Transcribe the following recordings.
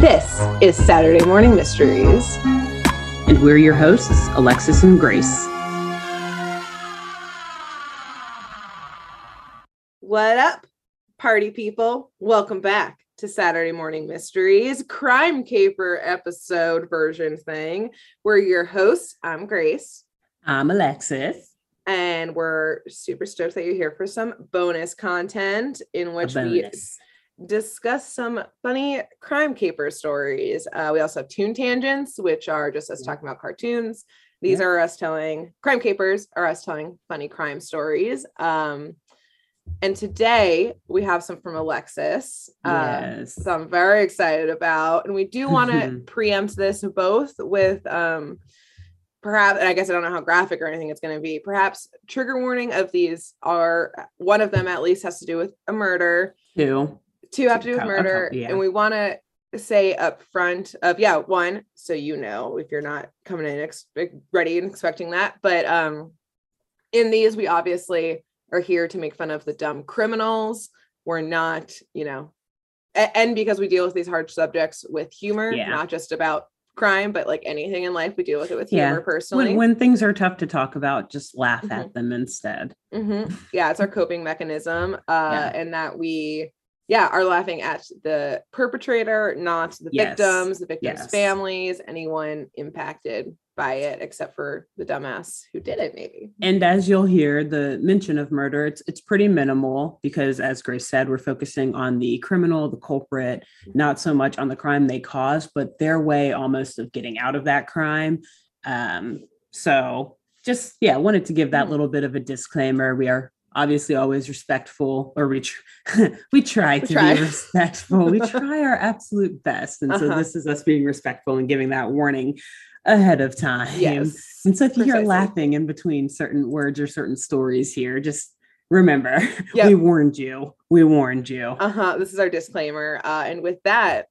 This is Saturday Morning Mysteries. And we're your hosts, Alexis and Grace. What up, party people? Welcome back to Saturday Morning Mysteries, Crime Caper episode version thing. We're your hosts. I'm Grace. I'm Alexis. And we're super stoked that you're here for some bonus content in which we discuss some funny crime caper stories. Uh, we also have Toon Tangents, which are just us talking about cartoons. These yeah. are us telling crime capers, are us telling funny crime stories. Um, and today we have some from Alexis. Uh, yes. so I'm very excited about. And we do want to preempt this both with um, perhaps, and I guess I don't know how graphic or anything it's going to be. Perhaps trigger warning of these are one of them at least has to do with a murder. Two two have to do with murder yeah. and we want to say up front of yeah one so you know if you're not coming in ex- ready and expecting that but um in these we obviously are here to make fun of the dumb criminals we're not you know and because we deal with these hard subjects with humor yeah. not just about crime but like anything in life we deal with it with humor yeah. personally when, when, things are tough to talk about just laugh mm-hmm. at them instead mm-hmm. yeah it's our coping mechanism uh yeah. and that we yeah, are laughing at the perpetrator, not the yes. victims, the victims' yes. families, anyone impacted by it, except for the dumbass who did it, maybe. And as you'll hear, the mention of murder, it's it's pretty minimal because as Grace said, we're focusing on the criminal, the culprit, not so much on the crime they caused, but their way almost of getting out of that crime. Um, so just yeah, wanted to give that mm. little bit of a disclaimer. We are obviously always respectful or we tr- we try we to try. be respectful. We try our absolute best and uh-huh. so this is us being respectful and giving that warning ahead of time. Yes. And so if you hear laughing in between certain words or certain stories here just remember yep. we warned you. We warned you. Uh-huh. This is our disclaimer. Uh, and with that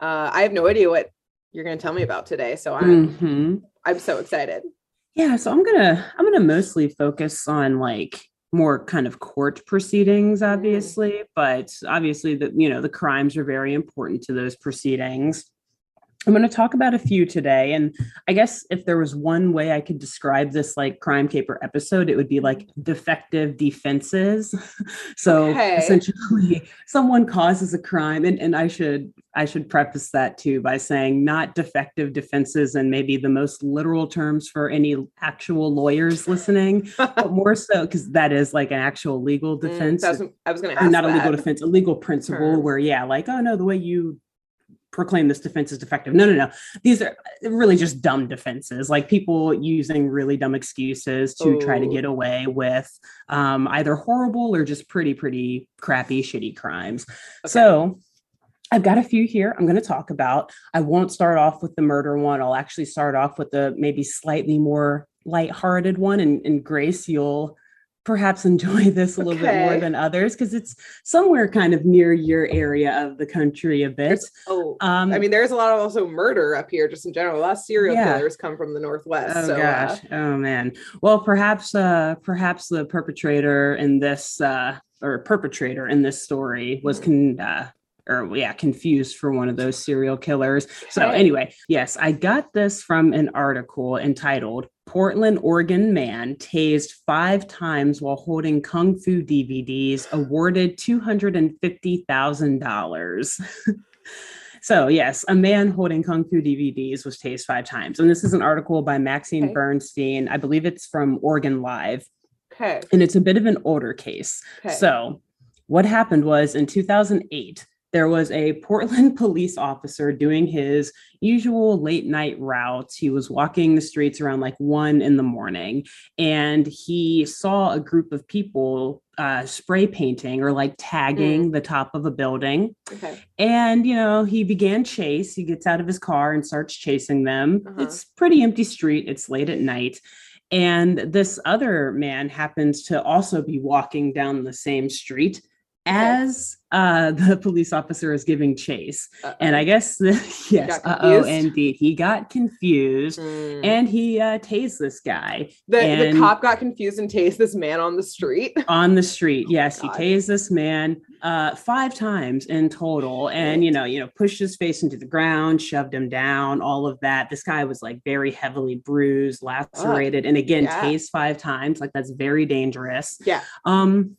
uh, i have no idea what you're going to tell me about today so i'm mm-hmm. i'm so excited. Yeah so i'm gonna i'm gonna mostly focus on like more kind of court proceedings mm-hmm. obviously but obviously the you know the crimes are very important to those proceedings I'm going to talk about a few today. And I guess if there was one way I could describe this like crime caper episode, it would be like defective defenses. so okay. essentially someone causes a crime and, and I should I should preface that too by saying not defective defenses and maybe the most literal terms for any actual lawyers listening, but more so because that is like an actual legal mm, defense. Mm, I was going to ask not that. a legal defense, a legal principle where yeah, like oh no, the way you proclaim this defense is defective. No, no, no. These are really just dumb defenses, like people using really dumb excuses to Ooh. try to get away with um, either horrible or just pretty, pretty crappy, shitty crimes. Okay. So I've got a few here I'm going to talk about. I won't start off with the murder one. I'll actually start off with the maybe slightly more lighthearted one. And, and Grace, you'll perhaps enjoy this a little okay. bit more than others because it's somewhere kind of near your area of the country a bit. oh, um, I mean, there's a lot of also murder up here, just in general. A lot of serial yeah. killers come from the northwest. Oh so, gosh, uh, oh man. Well, perhaps, uh, perhaps the perpetrator in this uh, or perpetrator in this story was con- uh, or yeah, confused for one of those serial killers. So anyway, yes, I got this from an article entitled Portland, Oregon man tased five times while holding Kung Fu DVDs, awarded $250,000. so, yes, a man holding Kung Fu DVDs was tased five times. And this is an article by Maxine okay. Bernstein. I believe it's from Oregon Live. Okay. And it's a bit of an older case. Okay. So, what happened was in 2008, there was a Portland police officer doing his usual late night routes. He was walking the streets around like one in the morning and he saw a group of people uh, spray painting or like tagging mm. the top of a building. Okay. And, you know, he began chase. He gets out of his car and starts chasing them. Uh-huh. It's pretty empty street. It's late at night. And this other man happens to also be walking down the same street as uh, the police officer is giving chase. Uh-oh. And I guess, the, yes, oh, indeed. He got confused mm. and he uh, tased this guy. The, the cop got confused and tased this man on the street. On the street, yes. Oh, he tased this man uh, five times in total and, you know, you know, pushed his face into the ground, shoved him down, all of that. This guy was like very heavily bruised, lacerated, oh, and again, yeah. tased five times. Like that's very dangerous. Yeah. Um,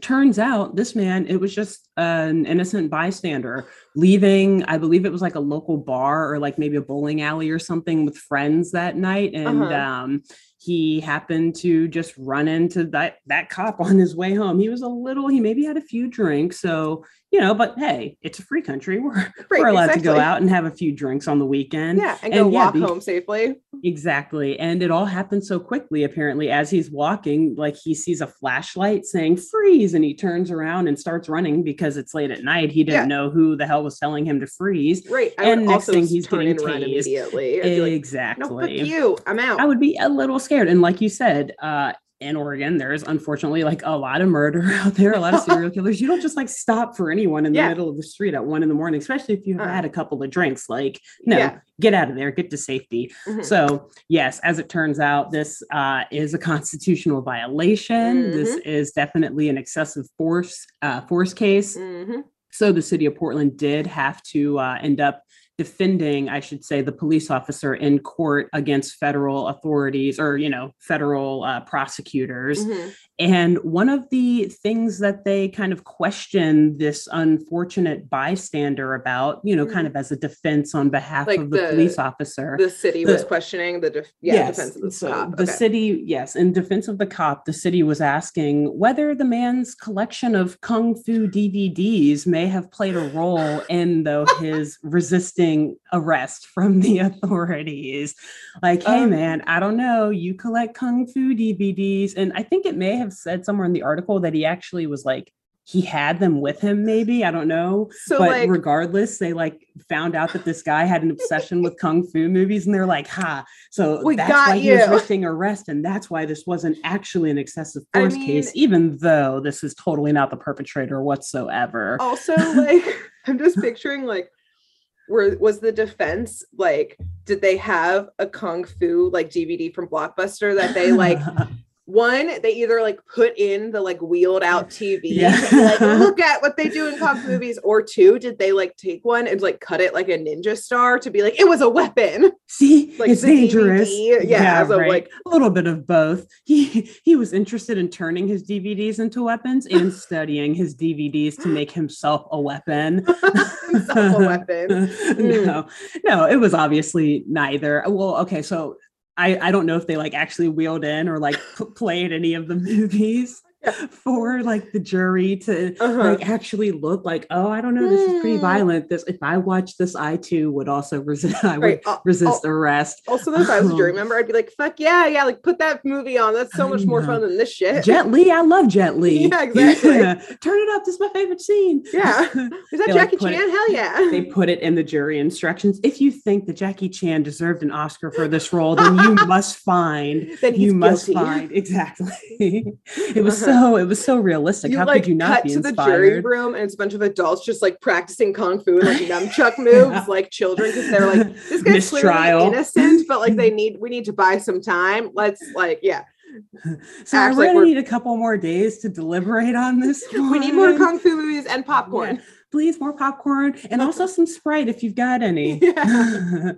turns out this man it was just an innocent bystander leaving i believe it was like a local bar or like maybe a bowling alley or something with friends that night and uh-huh. um he happened to just run into that that cop on his way home. He was a little, he maybe had a few drinks. So, you know, but hey, it's a free country. We're right, we're allowed exactly. to go out and have a few drinks on the weekend. Yeah, and, and go yeah, walk be, home safely. Exactly. And it all happened so quickly, apparently, as he's walking, like he sees a flashlight saying freeze, and he turns around and starts running because it's late at night. He didn't yeah. know who the hell was telling him to freeze. Right. I and next thing he's getting tased. Immediately. Exactly. Like, no, fuck you. I'm out. I would be a little scared. And like you said, uh, in Oregon, there's unfortunately like a lot of murder out there, a lot of serial killers. You don't just like stop for anyone in the yeah. middle of the street at one in the morning, especially if you've uh, had a couple of drinks. Like, no, yeah. get out of there, get to safety. Mm-hmm. So, yes, as it turns out, this uh, is a constitutional violation. Mm-hmm. This is definitely an excessive force uh, force case. Mm-hmm. So the city of Portland did have to uh, end up defending, I should say, the police officer in court against federal authorities or, you know, federal uh, prosecutors. Mm-hmm. And one of the things that they kind of question this unfortunate bystander about, you know, mm-hmm. kind of as a defense on behalf like of the, the, police officer. The city the, was questioning the def- yeah, yes, defense of the so cop. The okay. city, yes, in defense of the cop, the city was asking whether the man's collection of kung fu DVDs may have played a role in though his resisting arrest from the authorities. Like, hey um, man, I don't know, you collect kung fu DVDs, and I think it may have said somewhere in the article that he actually was like he had them with him maybe i don't know. So but like, regardless they like found out that this guy had an obsession with kung fu movies and they're like ha. So we that's why you. he was risking arrest and that's why this wasn't actually an excessive force I mean, case even though this is totally not the perpetrator whatsoever. Also like i'm just picturing like where was the defense like did they have a kung fu like dvd from blockbuster that they like one they either like put in the like wheeled out tv yeah. like look at what they do in fu movies. Or two did they like take one and like cut it like a ninja star to be like it was a weapon. See like it's dangerous. DVD. yeah, yeah so right. like a little bit of both. He he was interested in turning his dvds into weapons and studying his dvds to make himself a weapon. Himself a weapon. No mm. no it was obviously neither. Well okay so I, I don't know if they like actually wheeled in or like p- played any of the movies for like the jury to uh-huh. like actually look like oh i don't know this is pretty violent. This if i watch this i too would also resist i would resist arrest. also if i was a jury um, member i'd be like fuck yeah yeah like put that movie on. That's so much more fun than this shit. Jet li i love jet li. Yeah exactly. Turn it up this is my favorite scene. Yeah. Is that jackie like, chan it, hell yeah. they put it in the jury instructions. If you think that jackie chan deserved an oscar for this role then you must find that you must find exactly. It was uh-huh. so so it was so realistic. You, How like, could you not cut to inspired? the jury room and it's a bunch of adults just like practicing kung fu and like nunchuck moves yeah. like children because they're like this guy's clearly innocent, but like they need we need to buy some time. Let's like yeah. So Act we're like gonna need a couple more days to deliberate on this. One. We need more kung fu movies and popcorn. Yeah please more popcorn and also some sprite if you've got any yeah.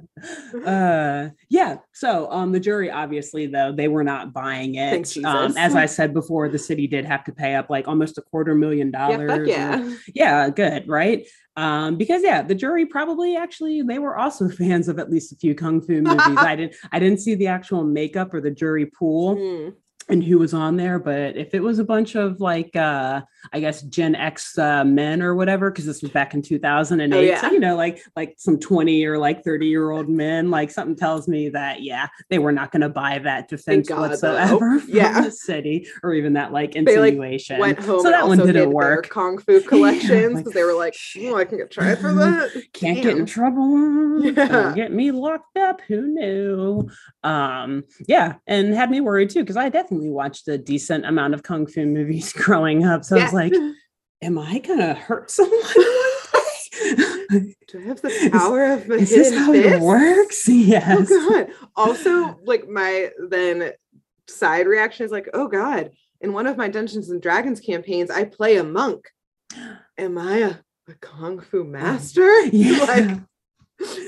uh, yeah so um the jury obviously though they were not buying it um, as i said before the city did have to pay up like almost a quarter million dollars yeah, yeah. yeah good right um, because yeah, the jury probably actually they were also fans of at least a few kung fu movies. I didn't I didn't see the actual makeup or the jury pool. Mm and who was on there but if it was a bunch of like uh i guess gen x uh, men or whatever because this was back in 2008 oh, yeah. so you know like like some 20 or like 30 year old men like something tells me that yeah they were not going to buy that defense God, whatsoever from yeah. the city or even that like insinuation they, like, went home so that one didn't work kung fu collections because yeah, like, they were like oh, i can get tried for that can't Damn. get in trouble yeah. get me locked up who knew um yeah and had me worried too because i definitely definitely watched a decent amount of kung fu movies growing up. So yeah. I was like, am I gonna hurt someone Do I have the power of is this how fist? it works? Oh, yes. Oh God. Also, like my then side reaction is like, oh God, in one of my Dungeons and Dragons campaigns, I play a monk. Am I a, a kung fu um, master? Yeah. Like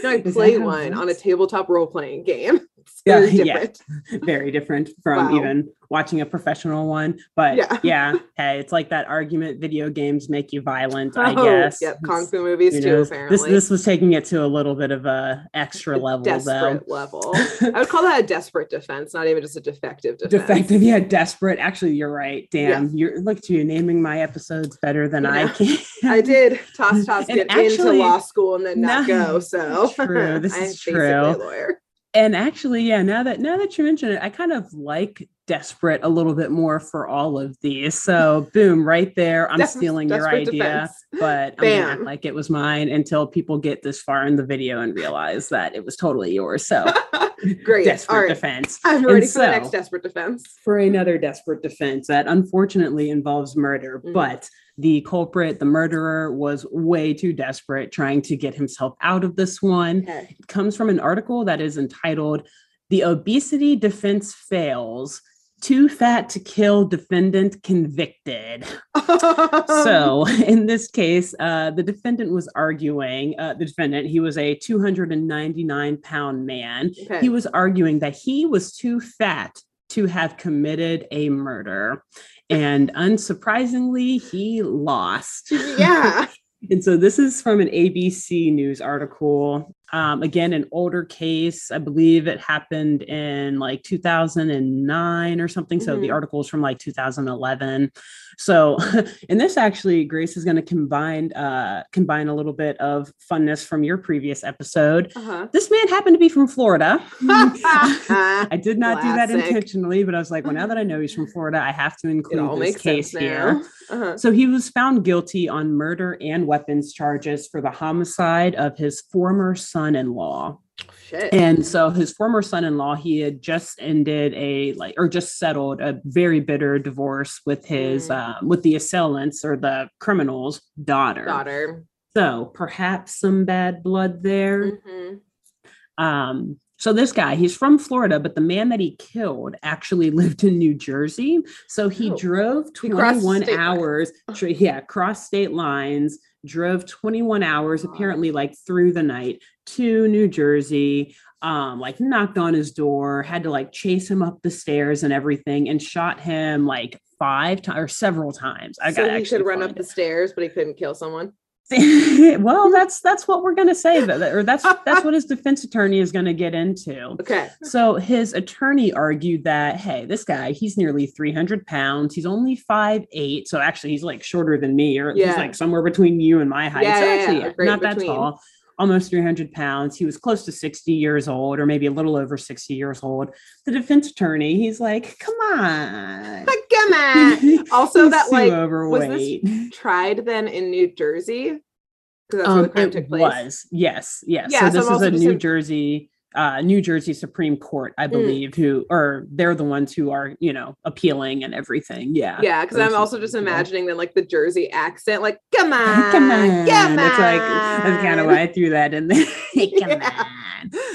no, I play one on a tabletop role playing game. yeah, different. yeah, very different from wow. even watching a professional one. But yeah. yeah, hey, it's like that argument video games make you violent, oh, I guess. Yep, Kung Fu movies you know, too, apparently. This this was taking it to a little bit of a extra a level desperate though. level. I would call that a desperate defense, not even just a defective defense. Defective, yeah, desperate. Actually, you're right. Damn, yeah. you're look to you naming my episodes better than yeah. I can. I did toss toss get actually, into law school and then not go. So true. This is true. lawyer and actually yeah now that now that you mention it i kind of like desperate a little bit more for all of these. So boom right there i'm stealing your idea defense. but i'm gonna act like it was mine until people get this far in the video and realize that it was totally yours. So great desperate right. defense i'm ready and for so, the next desperate defense for another desperate defense that unfortunately involves murder mm-hmm. but the culprit, the murderer, was way too desperate trying to get himself out of this one. Okay. It comes from an article that is entitled The Obesity Defense Fails. Too fat to kill defendant convicted. so, in this case, uh, the defendant was arguing, uh, the defendant, he was a 299 pound man. Okay. He was arguing that he was too fat to have committed a murder. And unsurprisingly, he lost. Yeah. and so this is from an ABC News article. Um, again, an older case. I believe it happened in like 2009 or something. Mm-hmm. So the mm-hmm. article is from like 2011. So, and this actually, Grace is going to combine uh, combine a little bit of funness from your previous episode. Uh-huh. This man happened to be from Florida. I did not Classic. do that intentionally, but I was like, well, now that I know he's from Florida, I have to include this case here. Uh-huh. So he was found guilty on murder and weapons charges for the homicide of his former son-in-law. Shit. And so his former son-in-law, he had just ended a like or just settled a very bitter divorce with his mm. uh, with the assailants or the criminal's daughter. Daughter. So perhaps some bad blood there. Mm-hmm. Um, so this guy, he's from Florida, but the man that he killed actually lived in New Jersey. So he oh. drove 21 he hours, yeah, cross state lines, drove 21 hours, apparently like through the night to New Jersey, um, like knocked on his door, had to like chase him up the stairs and everything, and shot him like five times or several times. I so got he could run up it. the stairs, but he couldn't kill someone. well, that's that's what we're going to say, that, or that's that's what his defense attorney is going to get into. Okay. So his attorney argued that hey, this guy he's nearly three hundred pounds. He's only five eight, so actually he's like shorter than me, or yeah. he's like somewhere between you and my height. Yeah, so actually, yeah, not between. that tall almost 300 pounds. He was close to 60 years old, or maybe a little over 60 years old. The defense attorney, he's like, come on. Come on. also, that like overweight. was this tried then in New Jersey? Because that's um, where the crime took place. Was yes, yes. Yeah, so, so this is a New Jersey uh, New Jersey Supreme Court, I mm. believe, mm. who or they're the ones who are, you know, appealing and everything. Yeah. Yeah. Cause I'm also just imagining that like the Jersey accent, like, come on, come on. Come on. That's like, that's kind of why I threw that in there. come yeah. on.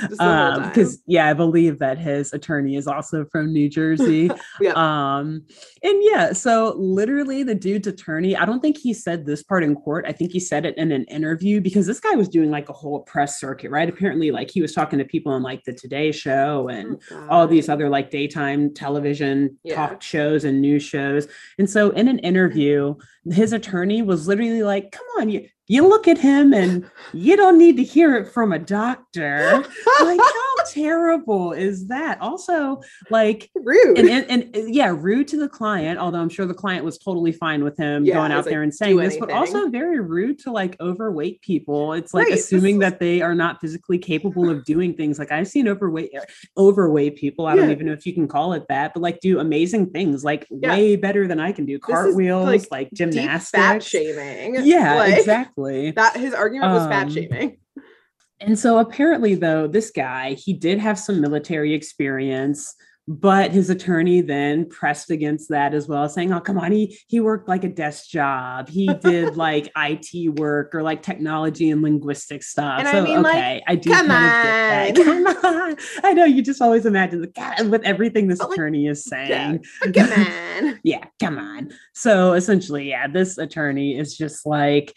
Because, um, yeah, I believe that his attorney is also from New Jersey. yeah. Um, and yeah, so literally the dude's attorney, I don't think he said this part in court. I think he said it in an interview because this guy was doing like a whole press circuit, right? Apparently, like he was talking to people on like the Today Show and oh, all these other like daytime television yeah. talk shows and news shows. And so in an interview, his attorney was literally like, come on, you, you look at him and you don't need to hear it from a doctor. like, how terrible is that? Also, like rude and, and, and, yeah, rude to the client. Although I'm sure the client was totally fine with him yeah, going out there like, and saying this, but also very rude to like overweight people. It's like right, assuming that they are not physically capable of doing things. Like I've seen overweight overweight people. I yeah. don't even know if you can call it that, but like do amazing things, like yeah. way better than I can do. Cartwheels, like, like gymnastics, fat shaming. Yeah, like, exactly exactly. That his argument was um, fat shaming. And so apparently, though, this guy, he did have some military experience, but his attorney then pressed against that as well, saying, "Oh, come on, he he worked like a desk job. He did like IT work or like technology and linguistic stuff." And so, I mean, okay, like, I do come kind of get that. Come on, I know you just always imagine the God with everything this attorney is saying. Yeah, come on, yeah, come on. So essentially, yeah, this attorney is just like.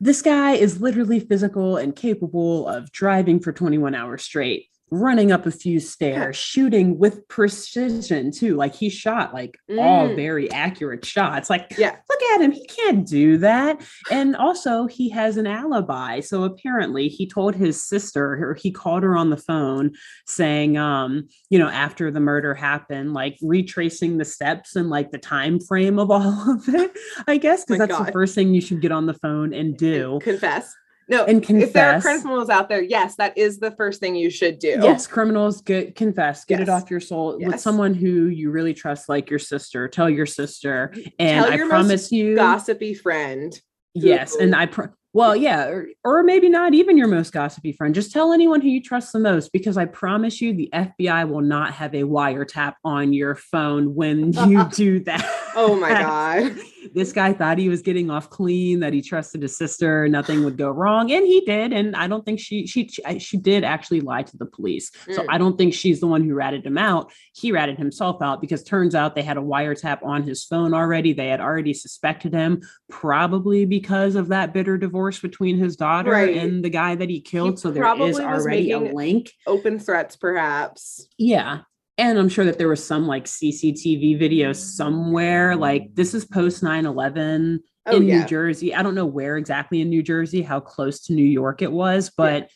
This guy is literally physical and capable of driving for 21 hours straight running up a few stairs, shooting with precision too. Like he shot like mm. all very accurate shots. Like, yeah, look at him. He can't do that. And also, he has an alibi. So apparently, he told his sister, or he called her on the phone saying, um, you know, after the murder happened, like retracing the steps and like the time frame of all of it, I guess, because that's God. the first thing you should get on the phone and do. Confess. No, and confess. If there are criminals out there, yes, that is the first thing you should do. Yes, criminals get confess, get yes. it off your soul yes. with someone who you really trust, like your sister. Tell your sister, and Tell I promise you, gossipy friend. Yes, and I pro- well, yeah, or, or maybe not even your most gossipy friend. Just tell anyone who you trust the most because I promise you the FBI will not have a wiretap on your phone when you do that. oh my God. this guy thought he was getting off clean, that he trusted his sister, nothing would go wrong. And he did. And I don't think she she she did actually lie to the police. Mm. So I don't think she's the one who ratted him out. He ratted himself out because turns out they had a wiretap on his phone already. They had already suspected him, probably because of that bitter divorce between his daughter right. and the guy that he killed. He so there is already a link. Open threats, perhaps. Yeah. And I'm sure that there was some like CCTV video somewhere. Like this is post 9 11 oh, in yeah. New Jersey. I don't know where exactly in New Jersey, how close to New York it was, but. Yeah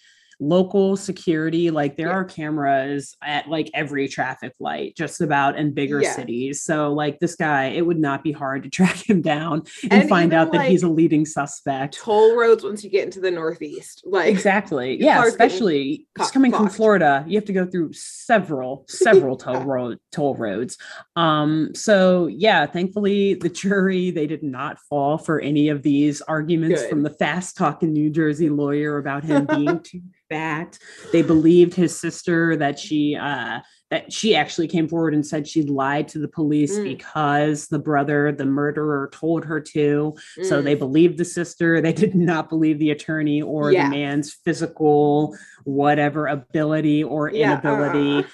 local security like there yeah. are cameras at like every traffic light just about in bigger yeah. cities so like this guy it would not be hard to track him down and, and find out that like, he's a leading suspect toll roads once you get into the northeast like exactly yeah especially just coming from florida you have to go through several several toll road toll roads um so yeah thankfully the jury they did not fall for any of these arguments Good. from the fast talking new jersey lawyer about him being too fat. They believed his sister that she uh, that she actually came forward and said she lied to the police mm. because the brother, the murderer, told her to. Mm. So they believed the sister. They did not believe the attorney or yeah. the man's physical whatever ability or inability. Yeah, uh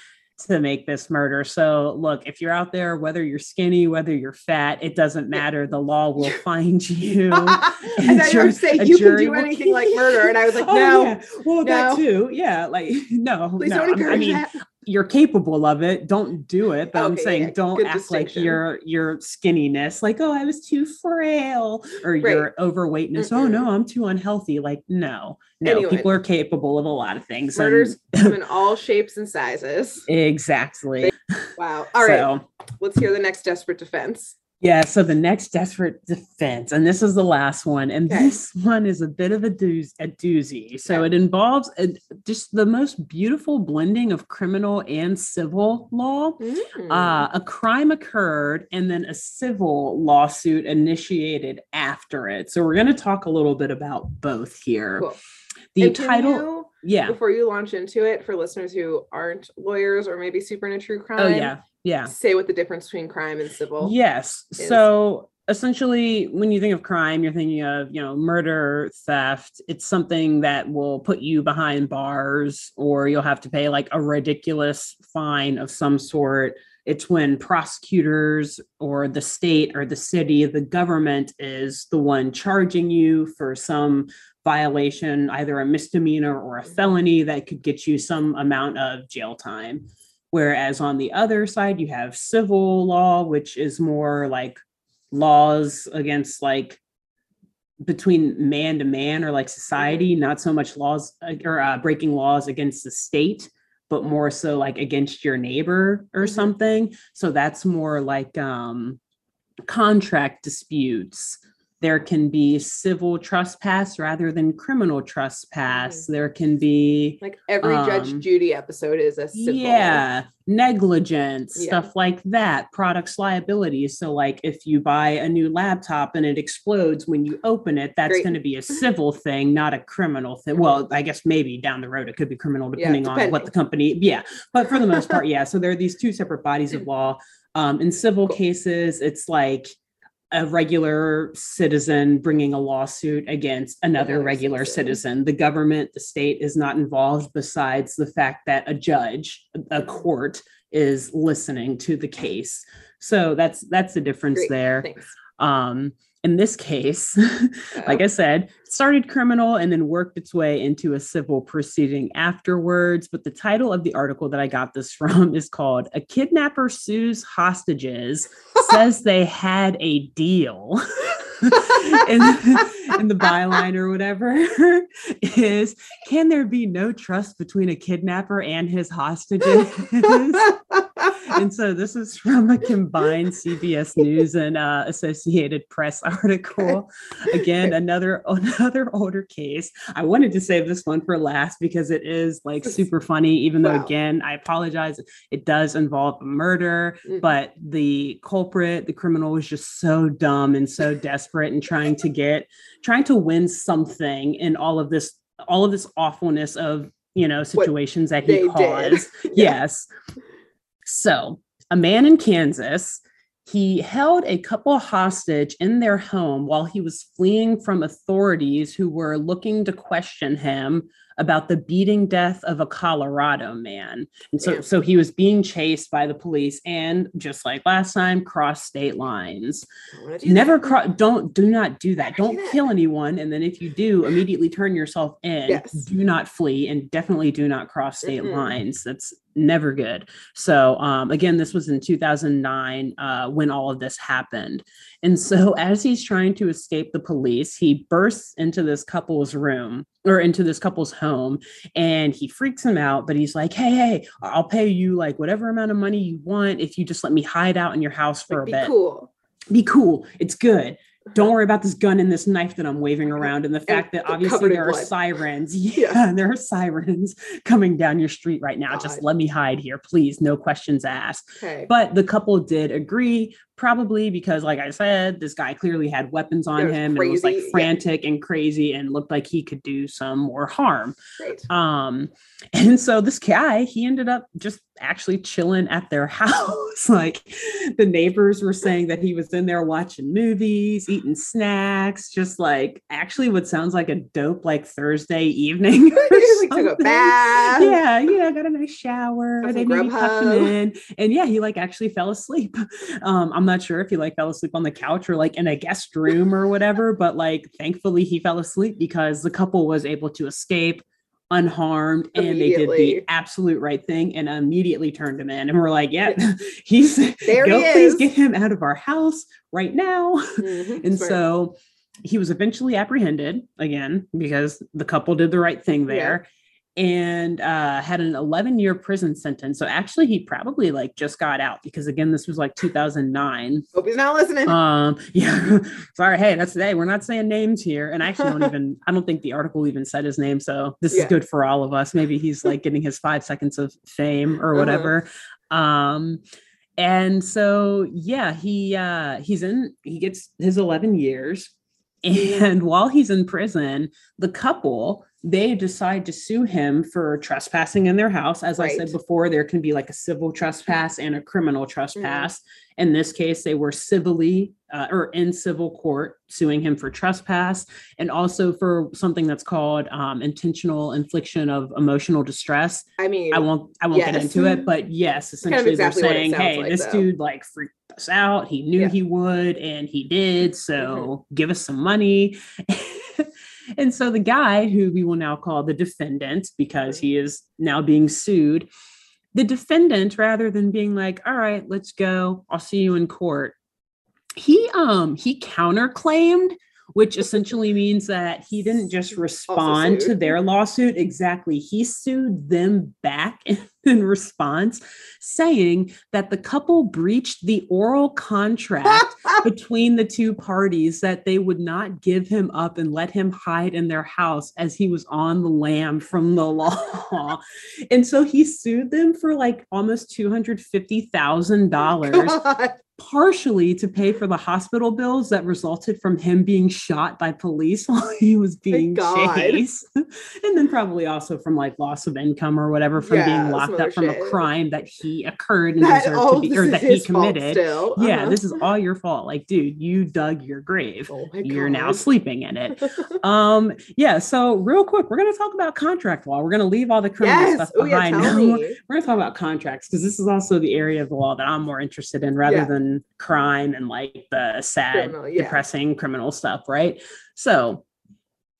to make this murder. So, look, if you're out there, whether you're skinny, whether you're fat, it doesn't matter. The law will find you. and I you say you can do anything like murder, and I was like, oh, no, yeah. well, no. that too, yeah, like no, Please no. I mean, that you're capable of it don't do it but okay, i'm saying yeah, don't act like your your skinniness like oh i was too frail or right. your overweightness mm oh no i'm too unhealthy like no no anyway, people are capable of a lot of things murders and, come in all shapes and sizes. Exactly. Wow. All right so, let's hear the next desperate defense yeah, so the next desperate defense, and this is the last one, and okay. this one is a bit of a, dooz- a doozy. So okay. it involves a, just the most beautiful blending of criminal and civil law. Mm. Uh, a crime occurred, and then a civil lawsuit initiated after it. So we're going to talk a little bit about both here. Cool. The and title. You, yeah. Before you launch into it, for listeners who aren't lawyers or maybe super into true crime. Oh yeah yeah. say what the difference between crime and civil yes. is. so essentially when you think of crime you're thinking of you know murder theft. It's something that will put you behind bars or you'll have to pay like a ridiculous fine of some sort. It's when prosecutors or the state or the city the government is the one charging you for some violation either a misdemeanor or a mm-hmm. felony that could get you some amount of jail time Whereas on the other side, you have civil law, which is more like laws against like between man to man or like society, not so much laws uh, or uh, breaking laws against the state, but more so like against your neighbor or mm-hmm. something. So that's more like um, contract disputes there can be civil trespass rather than criminal trespass. Mm-hmm. There can be like every um, Judge Judy episode is a civil. Yeah, negligence, yeah. stuff like that, products liability. So, like if you buy a new laptop and it explodes when you open it, that's going to be a civil thing, not a criminal thing. Well, I guess maybe down the road it could be criminal depending, yeah, depending. on what the company. Yeah, but for the most part, yeah. So there are these two separate bodies of law. Um, in civil cool. cases, it's like a regular citizen bringing a lawsuit against another regular citizen. The government, the state is not involved, besides the fact that a judge, a court, is listening to the case. So that's that's the difference Great. there. Um, in this case, like oh. I said, started criminal and then worked its way into a civil proceeding afterwards. But the title of the article that I got this from is called A Kidnapper Sues Hostages, Says They Had a Deal. in, in the byline or whatever is can there be no trust between a kidnapper and his hostages? And so this is from a combined CBS News and uh, Associated Press article. Again, another another older case. I wanted to save this one for last because it is like super funny. Even though, wow. again, I apologize, it does involve a murder, mm-hmm. but the culprit, the criminal, was just so dumb and so desperate and trying to get, trying to win something in all of this, all of this awfulness of you know situations what that he caused. yes. So, a man in Kansas, he held a couple hostage in their home while he was fleeing from authorities who were looking to question him about the beating death of a Colorado man. And so, yeah. so he was being chased by the police and just like last time, cross state lines. Never cross, don't, do not do that. Don't do kill anyone. And then if you do, immediately turn yourself in. Yes. Do not flee and definitely do not cross state mm-hmm. lines. That's never good. So um, again, this was in 2009 uh, when all of this happened. And so as he's trying to escape the police, he bursts into this couple's room or into this couple's home and he freaks him out, but he's like, Hey, hey, I'll pay you like whatever amount of money you want if you just let me hide out in your house for like, a bit. Cool. Be cool. It's good don't worry about this gun and this knife that I'm waving around, and the fact and that obviously there are blood. sirens. Yeah, yeah, there are sirens coming down your street right now. God. Just let me hide here, please. No questions asked. Okay. But the couple did agree, probably because, like I said, this guy clearly had weapons on him crazy. and was like frantic yeah. and crazy and looked like he could do some more harm. Right. Um, and so this guy, he ended up just actually chilling at their house. like the neighbors were saying that he was in there watching movies, eating snacks, just like actually what sounds like a dope like Thursday evening. like took a bath. Yeah, yeah, got a nice shower. They maybe tucked him in. And yeah, he like actually fell asleep. Um, I'm not sure if he like fell asleep on the couch or like in a guest room or whatever, but like thankfully he fell asleep because the couple was able to escape unharmed and they did the absolute right thing and immediately turned him in and we're like yeah he's there go he please get him out of our house right now. Mm-hmm, and so he was eventually apprehended again because the couple did the right thing there and uh, had an 11 year prison sentence. So actually, he probably like just got out because again, this was like 2009. Hope he's not listening. Um, yeah, sorry. Hey, that's today. We're not saying names here, and I actually don't even. I don't think the article even said his name. So this yeah. is good for all of us. Maybe he's like getting his five seconds of fame or uh-huh. whatever. Uh-huh. Um, and so yeah, he uh, he's in. He gets his 11 years, and while he's in prison, the couple they decide to sue him for trespassing in their house. As right. I said before, there can be like a civil trespass and a criminal trespass. Mm-hmm. In this case, they were civilly uh, or in civil court suing him for trespass and also for something that's called um, intentional infliction of emotional distress. I mean, I won't, I won't yes. get into it, but yes, essentially kind of exactly they're saying, "Hey, like, this though. dude like freaked us out. He knew yeah. he would, and he did. So mm-hmm. give us some money." And so the guy who we will now call the defendant, because he is now being sued, the defendant, rather than being like, all right, let's go, I'll see you in court, he um he counterclaimed which essentially means that he didn't just respond to their lawsuit. Exactly. He sued them back in response, saying that the couple breached the oral contract between the two parties that they would not give him up and let him hide in their house as he was on the lam from the law. and so he sued them for like almost $250,000 partially to pay for the hospital bills that resulted from him being shot by police while he was being chased. and then probably also from like loss of income or whatever from yeah, being locked up from shit. a crime that he occurred and that deserved to be or that he committed. Uh-huh. Yeah, this is all your fault. Like, dude, you dug your grave. Oh You're now sleeping in it. um, yeah, so real quick, we're gonna talk about contract law. We're gonna leave all the criminal yes. stuff behind. Ooh, yeah, we're gonna talk about contracts because this is also the area of the law that I'm more interested in rather yeah. than crime and like the sad, criminal, yeah. depressing criminal stuff, right? So,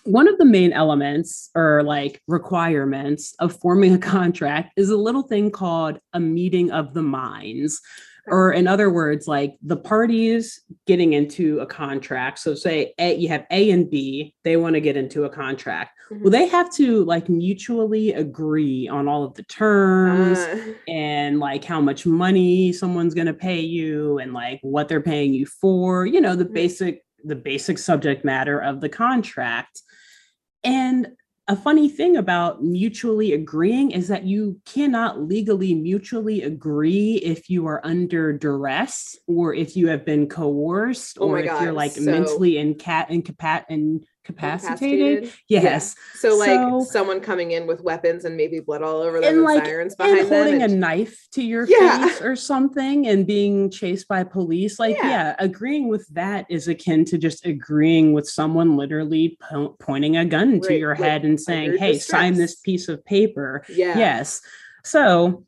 one of the main elements or like requirements of forming a contract is a little thing called a meeting of the minds or in other words like the parties getting into a contract so say a, you have a and b they want to get into a contract mm-hmm. well they have to like mutually agree on all of the terms uh. and like how much money someone's going to pay you and like what they're paying you for you know the mm-hmm. basic the basic subject matter of the contract and a funny thing about mutually agreeing is that you cannot legally mutually agree if you are under duress or if you have been coerced oh or if you're like so, mentally inca- incapac- in incapacitated. Yes. Yeah. So like so, someone coming in with weapons and maybe blood all over them and, like, sirens behind and holding and, a knife to your yeah. face or something and being chased by police. Like, yeah. yeah. agreeing with that is akin to just agreeing with someone literally po- pointing a gun right. to your like, head and saying, Hey, distress. sign this piece of paper. Yeah. Yes. So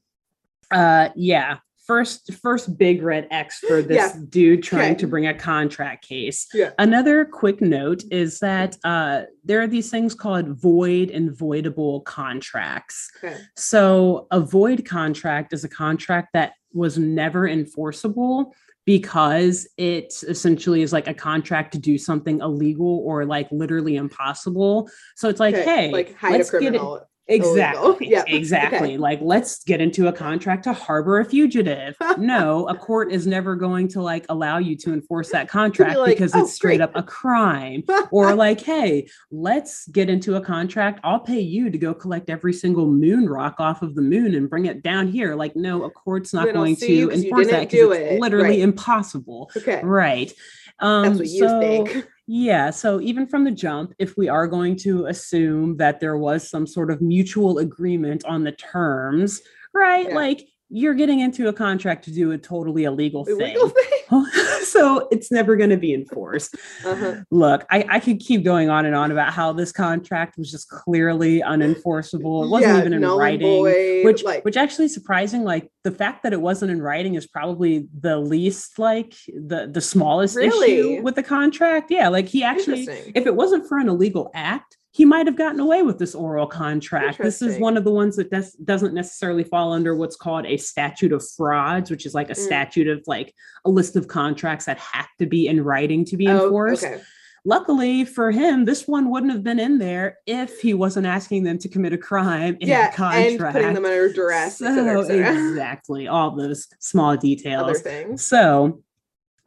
uh yeah first first big red X for this yeah. dude trying okay. to bring a contract case. Yeah. Another quick note is that uh, there are these things called void and voidable contracts. Okay. So a void contract is a contract that was never enforceable because it essentially is like a contract to do something illegal or like literally impossible. So it's like, okay. hey, like hide a criminal. Exactly. Yeah. Exactly. Okay. Like, let's get into a contract to harbor a fugitive. no, a court is never going to like allow you to enforce that contract be like, because oh, it's straight great. up a crime. or like, hey, let's get into a contract. I'll pay you to go collect every single moon rock off of the moon and bring it down here. Like, no, a court's not going to enforce that because it's it. literally right. impossible. Okay. Right. Um, That's what you so, think. Yeah. So even from the jump, if we are going to assume that there was some sort of mutual agreement on the terms, right? Yeah. Like you're getting into a contract to do a totally illegal, illegal thing. thing. so it's never going to be enforced. Uh-huh. Look, I, I could keep going on and on about how this contract was just clearly unenforceable. It wasn't yeah, even in writing, boy, which like, which actually surprising. Like the fact that it wasn't in writing is probably the least like the the smallest really? issue with the contract. Yeah, like he actually, if it wasn't for an illegal act, he might have gotten away with this oral contract. This is one of the ones that does, doesn't necessarily fall under what's called a statute of frauds, which is like a mm. statute of like a list of contracts that have to be in writing to be oh, enforced. Okay. Luckily for him, this one wouldn't have been in there if he wasn't asking them to commit a crime in yeah, the contract. And putting them under duress. So, et cetera, et cetera. Exactly. All those small details. So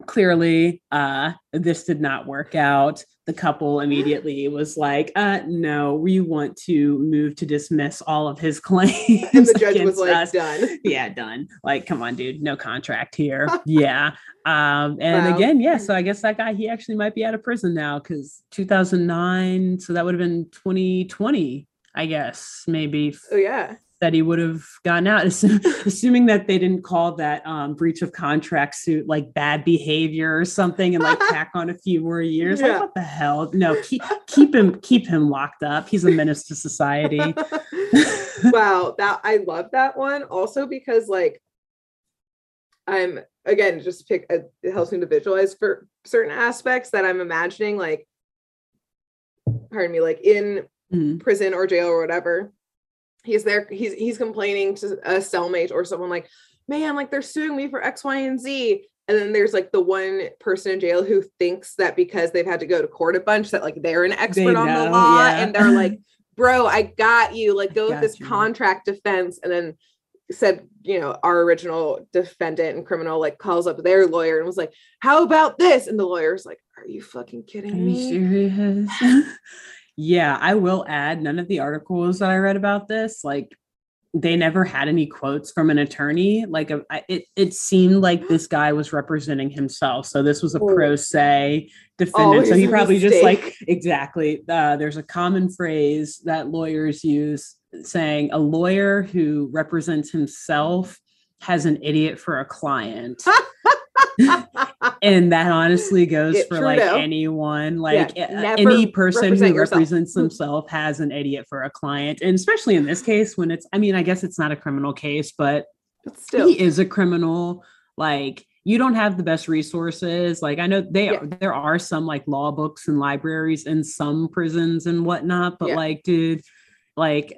clearly uh this did not work out the couple immediately was like uh no we want to move to dismiss all of his claims and the judge was like us. done yeah done like come on dude no contract here yeah um and wow. again yeah so i guess that guy he actually might be out of prison now because 2009 so that would have been 2020 i guess maybe oh yeah that he would have gotten out, assuming that they didn't call that um, breach of contract suit like bad behavior or something, and like tack on a few more years. Yeah. Like what the hell? No, keep keep him keep him locked up. He's a menace to society. wow, that I love that one. Also because like I'm again just pick a, it helps me to visualize for certain aspects that I'm imagining like pardon me like in mm-hmm. prison or jail or whatever he's there he's he's complaining to a cellmate or someone like man like they're suing me for x y and z. And then there's like the one person in jail who thinks that because they've had to go to court a bunch that like they're an expert they on know, the law yeah. and they're like bro i got you. Like go with this you. contract defense. And then said you know our original defendant and criminal like calls up their lawyer and was like how about this? And the lawyer's like are you fucking kidding are me? serious yeah i will add none of the articles that i read about this like they never had any quotes from an attorney. Like a, it, it seemed like this guy was representing himself. So this was a pro se defendant. Always so he probably just like exactly. Uh, there's a common phrase that lawyers use saying a lawyer who represents himself has an idiot for a client. and that honestly goes it, for like anyone like yeah, any person who represents themselves has an idiot for a client and especially in this case when it's i mean i guess it's not a criminal case but, but still he is a criminal like you don't have the best resources like i know they yeah. there are some like law books and libraries in some prisons and whatnot but yeah. like dude like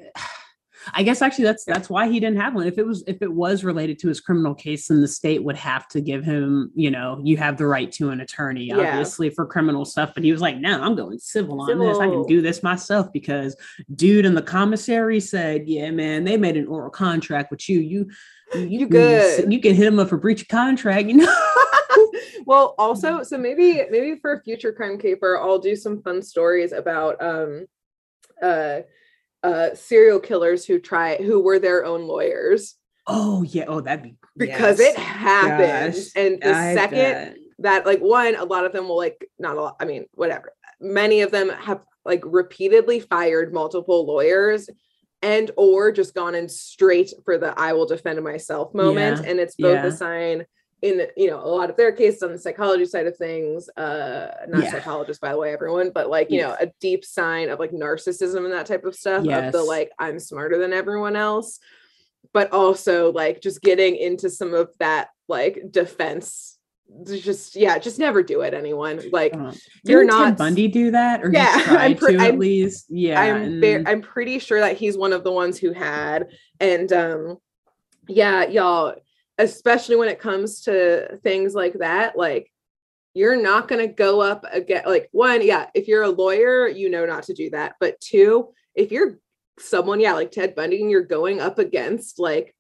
I guess actually that's that's why he didn't have one. If it was if it was related to his criminal case, then the state would have to give him, you know, you have the right to an attorney, yeah. obviously for criminal stuff. But he was like, no, I'm going civil on civil. this. I can do this myself because dude in the commissary said, yeah, man, they made an oral contract with you. You you, you good. You can hit him up for breach of contract, you know. well, also, so maybe maybe for a future crime caper, I'll do some fun stories about um uh uh, serial killers who try who were their own lawyers. Oh yeah. Oh, that'd be because yes. it happened. Gosh, and the I second bet. that like one, a lot of them will like not a lot. I mean, whatever. Many of them have like repeatedly fired multiple lawyers and or just gone in straight for the I will defend myself moment. Yeah. And it's both yeah. a sign in you know a lot of their cases on the psychology side of things uh not yeah. psychologists by the way everyone but like you yes. know a deep sign of like narcissism and that type of stuff yes. of the like i'm smarter than everyone else but also like just getting into some of that like defense just yeah just never do it anyone like uh, you're not Ted Bundy do that or yeah I'm pre- at least yeah I'm and... I'm pretty sure that he's one of the ones who had and um yeah y'all especially when it comes to things like that like you're not going to go up again like one yeah if you're a lawyer you know not to do that but two if you're someone yeah like ted bundy and you're going up against like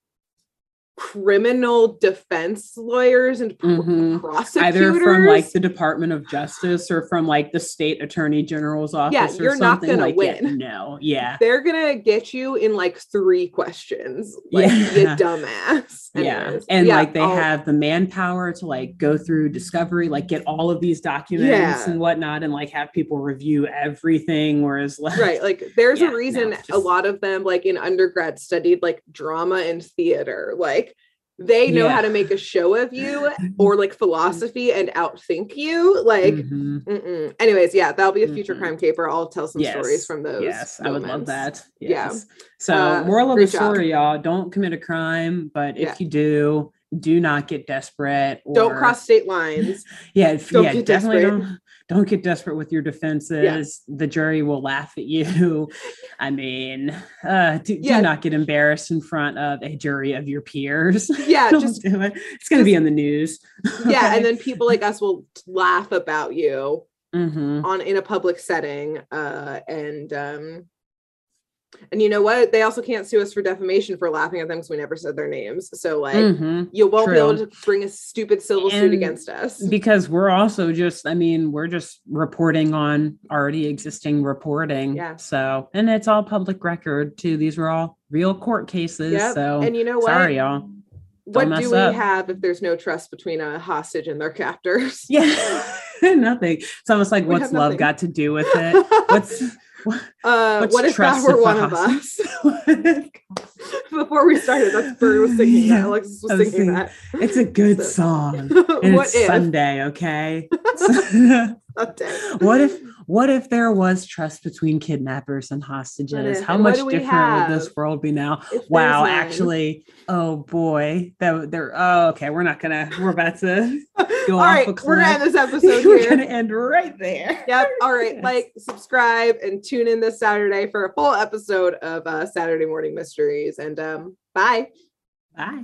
criminal defense lawyers and mm-hmm. prosecutors either from like the department of justice or from like the state attorney general's office yeah you're not gonna like, win no yeah they're gonna get you in like three questions like yeah. you dumbass Anyways, yeah and yeah, like they I'll... have the manpower to like go through discovery like get all of these documents yeah. and whatnot and like have people review everything whereas like right like there's a reason no, just... a lot of them like in undergrad studied like drama and theater like they know yeah. how to make a show of you or like philosophy and outthink you like mm-hmm. anyways yeah that'll be a future mm-hmm. crime caper i'll tell some yes. stories from those yes moments. i would love that yes. yeah so uh, moral of the story job. y'all don't commit a crime but if yeah. you do do not get desperate or... don't cross state lines yeah don't yeah definitely desperate. don't don't get desperate with your defenses. Yeah. The jury will laugh at you. I mean, uh, do, yeah. do, not get embarrassed in front of a jury of your peers. Yeah, just do it. It's going to be on the news. yeah, and then people like us will laugh about you mm-hmm. on in a public setting, uh, and um, and you know what? They also can't sue us for defamation for laughing at them because we never said their names. So like mm-hmm. you won't True. be able to bring a stupid civil and suit against us. Because we're also just, I mean, we're just reporting on already existing reporting. Yeah. So and it's all public record too. These were all real court cases. Yep. So and you know what? Sorry, y'all. What do we up. have if there's no trust between a hostage and their captors? Yeah. nothing. It's almost like we what's love got to do with it? What's uh, what if that were one of us? Before we started, that's Bird was singing yeah, that. Alexis was, was singing, that. It's a good so. song. And it's if? Sunday, okay? Sunday. what if what if there was trust between kidnappers and hostages? How and much different would this world be now? Wow, actually, oh boy, that they're oh okay. We're not gonna. We're about to go all off right, We're gonna end this episode. we're here. gonna end right there. Yep. All right. yes. Like, subscribe, and tune in this Saturday for a full episode of uh, Saturday Morning Mysteries. And um, bye. Bye.